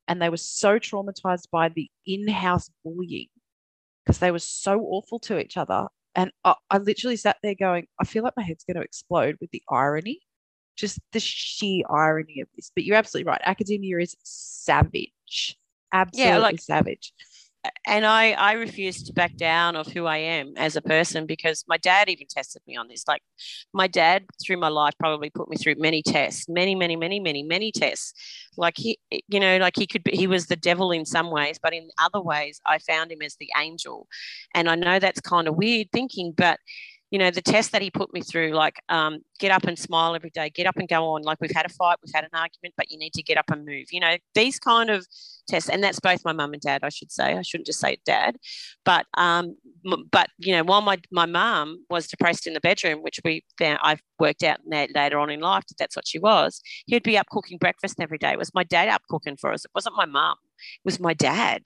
Speaker 3: and they were so traumatized by the in-house bullying because they were so awful to each other. And I, I, literally sat there going i feel like my head's going to explode with the irony just the sheer irony of this. But you're absolutely right academia is savage absolutely yeah, like, savage
Speaker 4: and I, I refuse to back down of who I am as a person because my dad even tested me on this. Like my dad through my life probably put me through many tests, many, many, many, many, many tests. Like he, you know, like he could be, he was the devil in some ways, but in other ways, I found him as the angel. And I know that's kind of weird thinking, but you know, the test that he put me through, like um, get up and smile every day, get up and go on. Like we've had a fight, we've had an argument, but you need to get up and move. You know, these kind of tests, and that's both my mum and dad, I should say. I shouldn't just say dad, but um, but you know, while my my mum was depressed in the bedroom, which we found I've worked out later on in life that that's what she was. He'd be up cooking breakfast every day. It was my dad up cooking for us. It wasn't my mum. It was my dad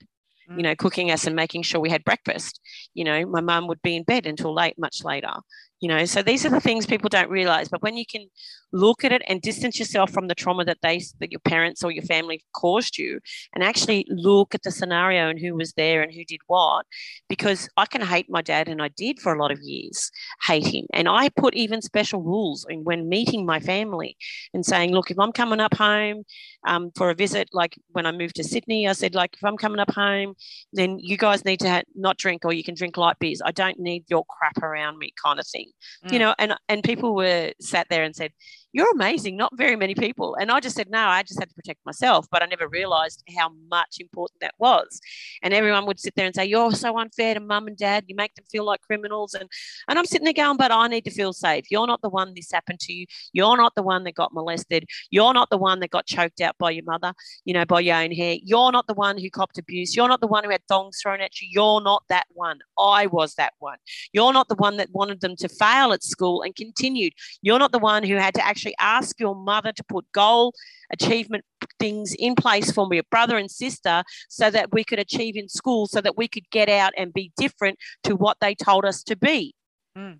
Speaker 4: you mm. know, cooking us and making sure we had breakfast. You know, my mum would be in bed until late, much later you know so these are the things people don't realize but when you can look at it and distance yourself from the trauma that they that your parents or your family caused you and actually look at the scenario and who was there and who did what because i can hate my dad and i did for a lot of years hate him and i put even special rules in when meeting my family and saying look if i'm coming up home um, for a visit like when i moved to sydney i said like if i'm coming up home then you guys need to ha- not drink or you can drink light beers i don't need your crap around me kind of thing. You mm. know and and people were sat there and said you're amazing. Not very many people. And I just said, no, I just had to protect myself. But I never realized how much important that was. And everyone would sit there and say, you're so unfair to mum and dad. You make them feel like criminals. And, and I'm sitting there going, but I need to feel safe. You're not the one this happened to you. You're not the one that got molested. You're not the one that got choked out by your mother, you know, by your own hair. You're not the one who copped abuse. You're not the one who had thongs thrown at you. You're not that one. I was that one. You're not the one that wanted them to fail at school and continued. You're not the one who had to actually ask your mother to put goal achievement things in place for me, a brother and sister, so that we could achieve in school, so that we could get out and be different to what they told us to be.
Speaker 3: Mm.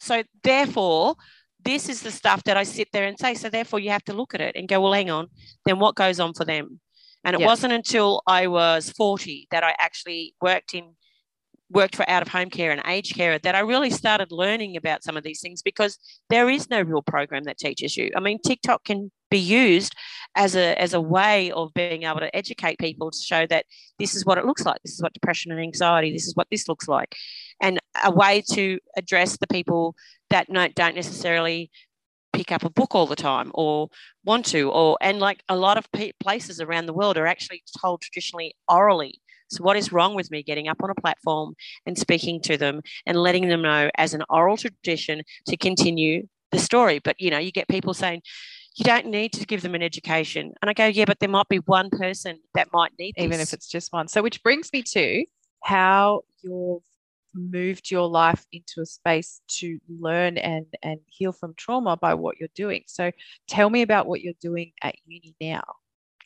Speaker 4: So, therefore, this is the stuff that I sit there and say. So, therefore, you have to look at it and go, well, hang on, then what goes on for them? And it yeah. wasn't until I was 40 that I actually worked in worked for out of home care and aged care that I really started learning about some of these things because there is no real program that teaches you. I mean, TikTok can be used as a as a way of being able to educate people to show that this is what it looks like, this is what depression and anxiety, this is what this looks like, and a way to address the people that don't necessarily pick up a book all the time or want to or and like a lot of places around the world are actually told traditionally orally so what is wrong with me getting up on a platform and speaking to them and letting them know as an oral tradition to continue the story but you know you get people saying you don't need to give them an education and i go yeah but there might be one person that might need it.
Speaker 3: even
Speaker 4: this.
Speaker 3: if it's just one. So, which brings me to how you've moved your life into a space to learn and and heal from trauma by what you're doing. So, tell me about what you're doing at uni now.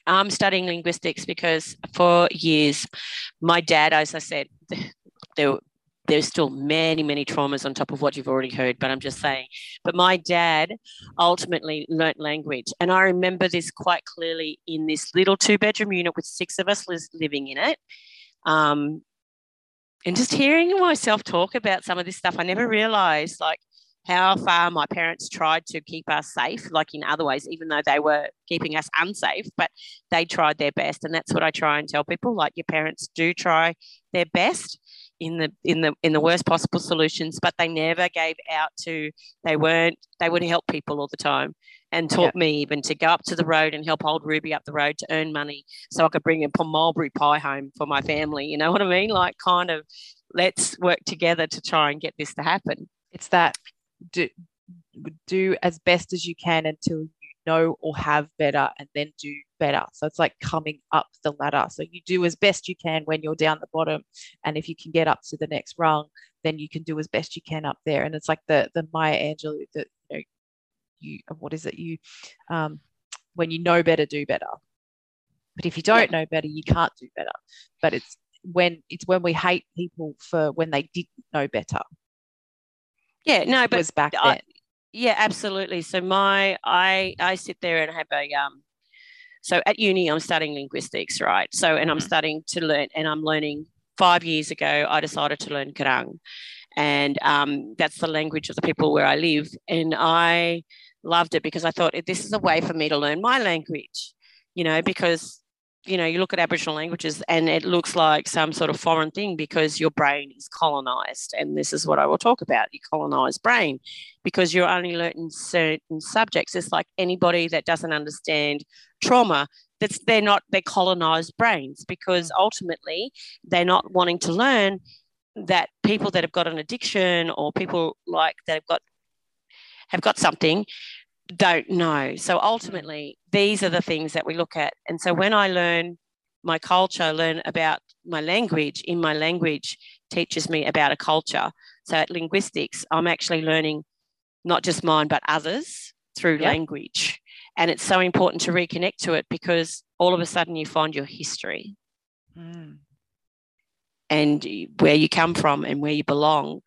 Speaker 4: I'm studying linguistics because for years, my dad, as I said, there, there's still many, many traumas on top of what you've already heard, but I'm just saying. But my dad ultimately learnt language. And I remember this quite clearly in this little two bedroom unit with six of us living in it. Um, and just hearing myself talk about some of this stuff, I never realized like how far my parents tried to keep us safe, like in other ways, even though they were keeping us unsafe, but they tried their best. And that's what I try and tell people. Like your parents do try their best in the in the in the worst possible solutions, but they never gave out to they weren't they would help people all the time and taught me even to go up to the road and help old Ruby up the road to earn money so I could bring a mulberry pie home for my family. You know what I mean? Like kind of let's work together to try and get this to happen.
Speaker 3: It's that do do as best as you can until you know or have better and then do better. So it's like coming up the ladder. So you do as best you can when you're down the bottom. And if you can get up to the next rung, then you can do as best you can up there. And it's like the the Maya Angelou that you know you what is it? You um when you know better, do better. But if you don't know better, you can't do better. But it's when it's when we hate people for when they didn't know better.
Speaker 4: Yeah, no, but
Speaker 3: was back
Speaker 4: I-
Speaker 3: then.
Speaker 4: Yeah, absolutely. So my I I sit there and have a um so at uni I'm studying linguistics, right? So and I'm
Speaker 3: Mhm.
Speaker 4: studying to learn and I'm learning five years ago I decided to learn Karang. And um, that's the language of the people where I live. And I loved it because I thought this is a way for me to learn my language, you know, because you know, you look at Aboriginal languages and it looks like some sort of foreign thing because your brain is colonized. And this is what I will talk about your colonized brain because you're only learning certain subjects. It's like anybody that doesn't understand trauma, that's they're not they're colonized brains because ultimately they're not wanting to learn that people that have got an addiction or people like that have got have got something don't know. So ultimately, these are the things that we look at. And so when I learn my culture, learn about my language, in my language teaches me about a culture. So at linguistics, I'm actually learning not just mine, but others through
Speaker 3: Yeah.
Speaker 4: language. And it's so important to reconnect to it because all of a sudden you find your history
Speaker 3: Mm.
Speaker 4: and where you come from and where you belong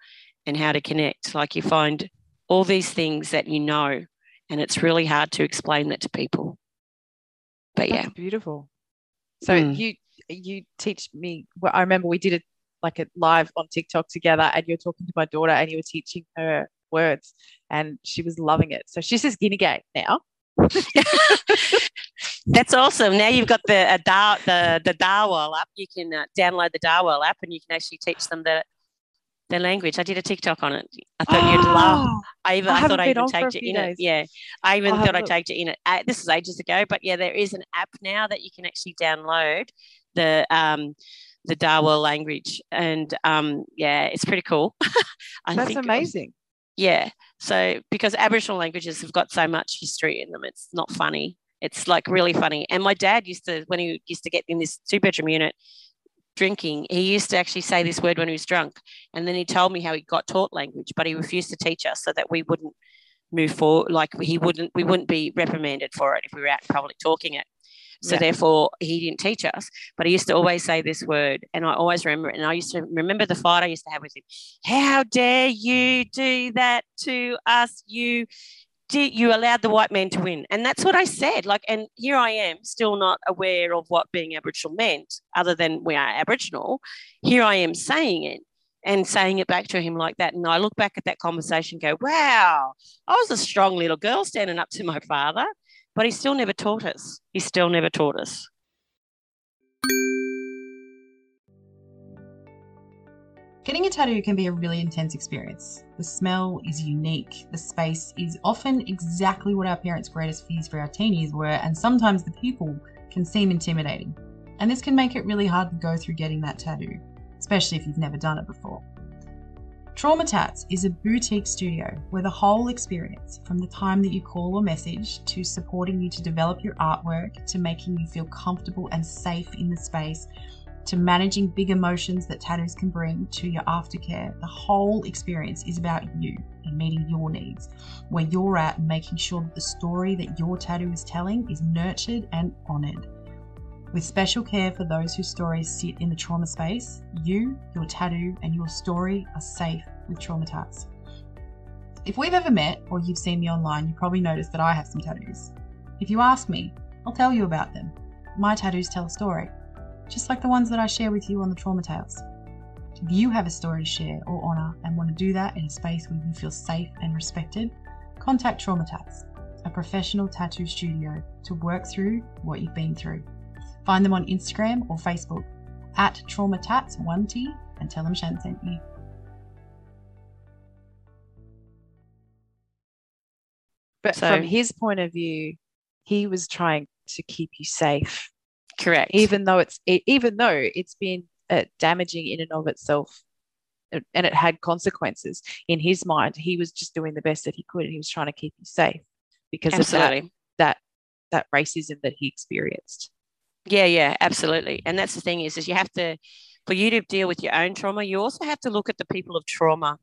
Speaker 4: and how to connect. Like you find all these things that you know, and it's really hard to explain that to people. But yeah,
Speaker 3: beautiful. So
Speaker 4: Mm.
Speaker 3: you you teach me. Well, I remember we did it like a live on TikTok together, and you're talking to my daughter, and you were teaching her words, and she was loving it. So she's just guinea gate now. *laughs*
Speaker 4: that's awesome. Now you've got the uh, Dar- the the Dharawal app. You can uh, download the Dharawal app, and you can actually teach them the their language. I did a TikTok on it. I thought you'd laugh. I even
Speaker 3: I
Speaker 4: I, thought I even
Speaker 3: on for a
Speaker 4: tagged it
Speaker 3: few
Speaker 4: in
Speaker 3: days.
Speaker 4: it. Yeah, I even
Speaker 3: I'll
Speaker 4: thought I tagged it in it. Uh, this is ages ago, but yeah, there is an app now that you can actually download the um the Dharawal language, and um yeah, it's pretty cool. *laughs* I
Speaker 3: That's
Speaker 4: think,
Speaker 3: amazing.
Speaker 4: Yeah, so because Aboriginal languages have got so much history in them, it's not funny. It's like really funny. And my dad used to, when he used to get in this two bedroom unit drinking, he used to actually say this word when he was drunk. And then he told me how he got taught language, but he refused to teach us so that we wouldn't move forward. Like he wouldn't, we wouldn't be reprimanded for it if we were out in public talking it. So
Speaker 3: Yeah.
Speaker 4: therefore, he didn't teach us. But he used to always say this word, and I always remember it. And I used to remember the fight I used to have with him. How dare you do that to us? You you allowed the white man to win? And that's what i said like and here i am still not aware of what being aboriginal meant other than we are aboriginal. Here i am saying it and saying it back to him like that and i look back at that conversation and go wow i was a strong little girl standing up to my father but he still never taught us. He still never taught us
Speaker 2: Getting a tattoo can be a really intense experience. The smell is unique. The space is often exactly what our parents' greatest fears for our teenies were, and sometimes the people can seem intimidating. And this can make it really hard to go through getting that tattoo, especially if you've never done it before. Trauma Tats is a boutique studio where the whole experience, from the time that you call or message to supporting you to develop your artwork to making you feel comfortable and safe in the space, to managing big emotions that tattoos can bring to your aftercare, the whole experience is about you and meeting your needs, where you're at and making sure that the story that your tattoo is telling is nurtured and honoured. With special care for those whose stories sit in the trauma space, you, your tattoo, and your story are safe with Trauma Tats. If we've ever met or you've seen me online, you probably noticed that I have some tattoos. If you ask me, I'll tell you about them. My tattoos tell a story, just like the ones that I share with you on the Trauma Tales. If you have a story to share or honour and want to do that in a space where you feel safe and respected, contact Trauma Tats, a professional tattoo studio, to work through what you've been through. Find them on Instagram or Facebook at TraumaTats1T and tell them Shan sent you.
Speaker 3: But
Speaker 4: So-
Speaker 3: from his point of view, he was trying to keep you safe,
Speaker 4: Correct.
Speaker 3: even though it's even though it's been uh, damaging in and of itself, uh, and it had consequences. In his mind, he was just doing the best that he could, and he was trying to keep you safe because of that that that racism that he experienced.
Speaker 4: Yeah, yeah, absolutely. And that's the thing is, is you have to, for you to deal with your own trauma, you also have to look at the people of trauma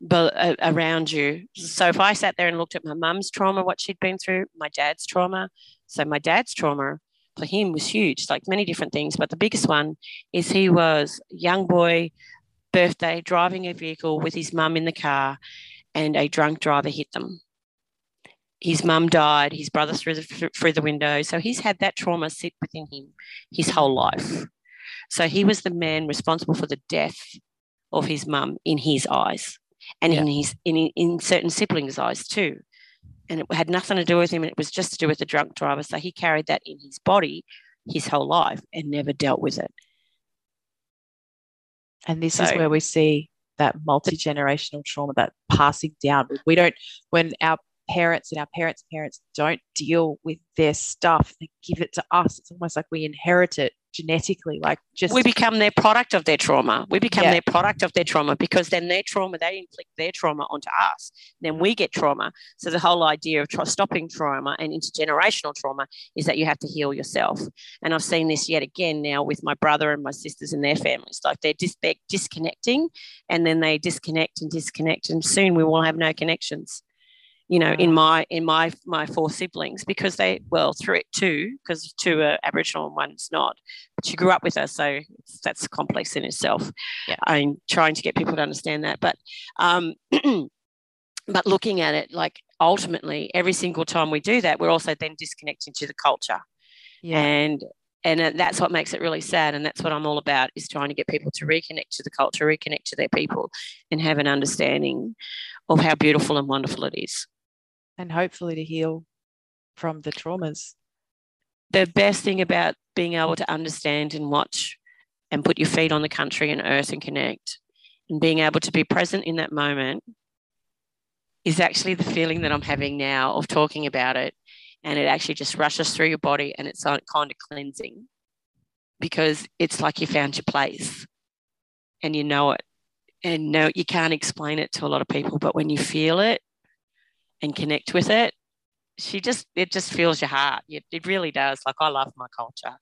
Speaker 4: but uh, around you. So if I sat there and looked at my mum's trauma, what she'd been through, my dad's trauma. So my dad's trauma for him was huge, like many different things. But the biggest one is he was a young boy, birthday, driving a vehicle with his mum in the car, and a drunk driver hit them. His mum died. His brother through the through the window. So he's had that trauma sit within him his whole life. So he was the man responsible for the death of his mum in his eyes, and in his in in certain siblings' eyes too. And it had nothing to do with him. It was just to do with the drunk driver. So he carried that in his body his whole life and never dealt with it.
Speaker 3: And this is where we see that multi generational trauma, that passing down. We don't, when our parents and our parents' parents don't deal with their stuff, they give it to us. It's almost like we inherit it genetically, like just
Speaker 4: we become their product of their trauma. We become
Speaker 3: Yeah.
Speaker 4: their product of their trauma because then their trauma, they inflict their trauma onto us. Then we get trauma. So the whole idea of tra- stopping trauma and intergenerational trauma is that you have to heal yourself. And I've seen this yet again now with my brother and my sisters and their families. Like they're, dis- they're disconnecting and then they disconnect and disconnect. And soon we will have no connections you know, in my in my my four siblings because they well through it too because two are Aboriginal and one's not. But she grew up with us, so that's complex in itself.
Speaker 3: Yeah.
Speaker 4: I'm trying to get people to understand that, but um, *clears throat* but looking at it like ultimately every single time we do that, we're also then disconnecting to the culture,
Speaker 3: yeah.
Speaker 4: and and uh, that's what makes it really sad, and that's what I'm all about is trying to get people to reconnect to the culture, reconnect to their people, and have an understanding of how beautiful and wonderful it is.
Speaker 3: And hopefully to heal from the traumas.
Speaker 4: the best thing about being able to understand and watch and put your feet on the country and earth and connect and being able to be present in that moment is actually the feeling that I'm having now of talking about it. And it actually just rushes through your body and it's kind of cleansing because it's like you found your place and you know it. And no, you can't explain it to a lot of people, but when you feel it and connect with it, she just it just fills your heart. It, it really does. Like I love my culture.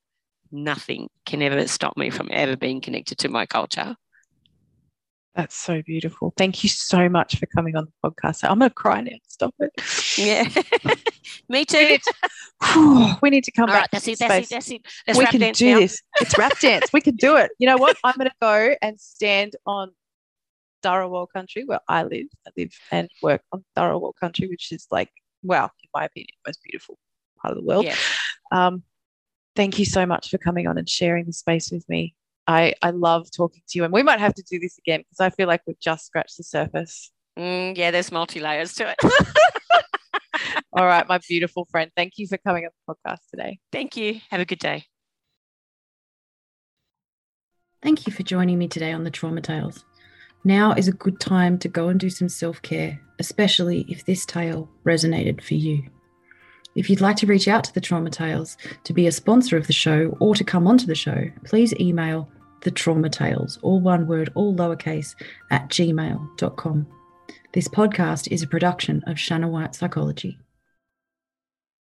Speaker 4: Nothing can ever stop me from ever being connected to my culture.
Speaker 3: That's so beautiful. Thank you so much for coming on the podcast. I'm to cry now. Stop it.
Speaker 4: Yeah, *laughs* me
Speaker 3: We
Speaker 4: too.
Speaker 3: need to, Whew, we need to come
Speaker 4: All
Speaker 3: back.
Speaker 4: right, that's it. That's it. That's it.
Speaker 3: We can do
Speaker 4: now.
Speaker 3: this. It's rap dance. We can do it. You know what? I'm to go and stand on Dharawal country where I live. I live and work on Dharawal country, which is like, wow, in my opinion, most beautiful part of the world.
Speaker 4: Yeah.
Speaker 3: Um, thank you so much for coming on and sharing the space with me. I, I love talking to you, and we might have to do this again because I feel like we've just scratched the surface.
Speaker 4: Mm, yeah, there's multi layers to it. *laughs*
Speaker 3: All right, my beautiful friend. Thank you for coming on the podcast today.
Speaker 4: Thank you. Have a good day.
Speaker 1: Thank you for joining me today on the Trauma Tales. Now is a good time to go and do some self care, especially if this tale resonated for you. If you'd like to reach out to the Trauma Tales to be a sponsor of the show or to come onto the show, please email the Trauma Tales, all one word, all lowercase, at gmail.com. This podcast is a production of Shanna White Psychology.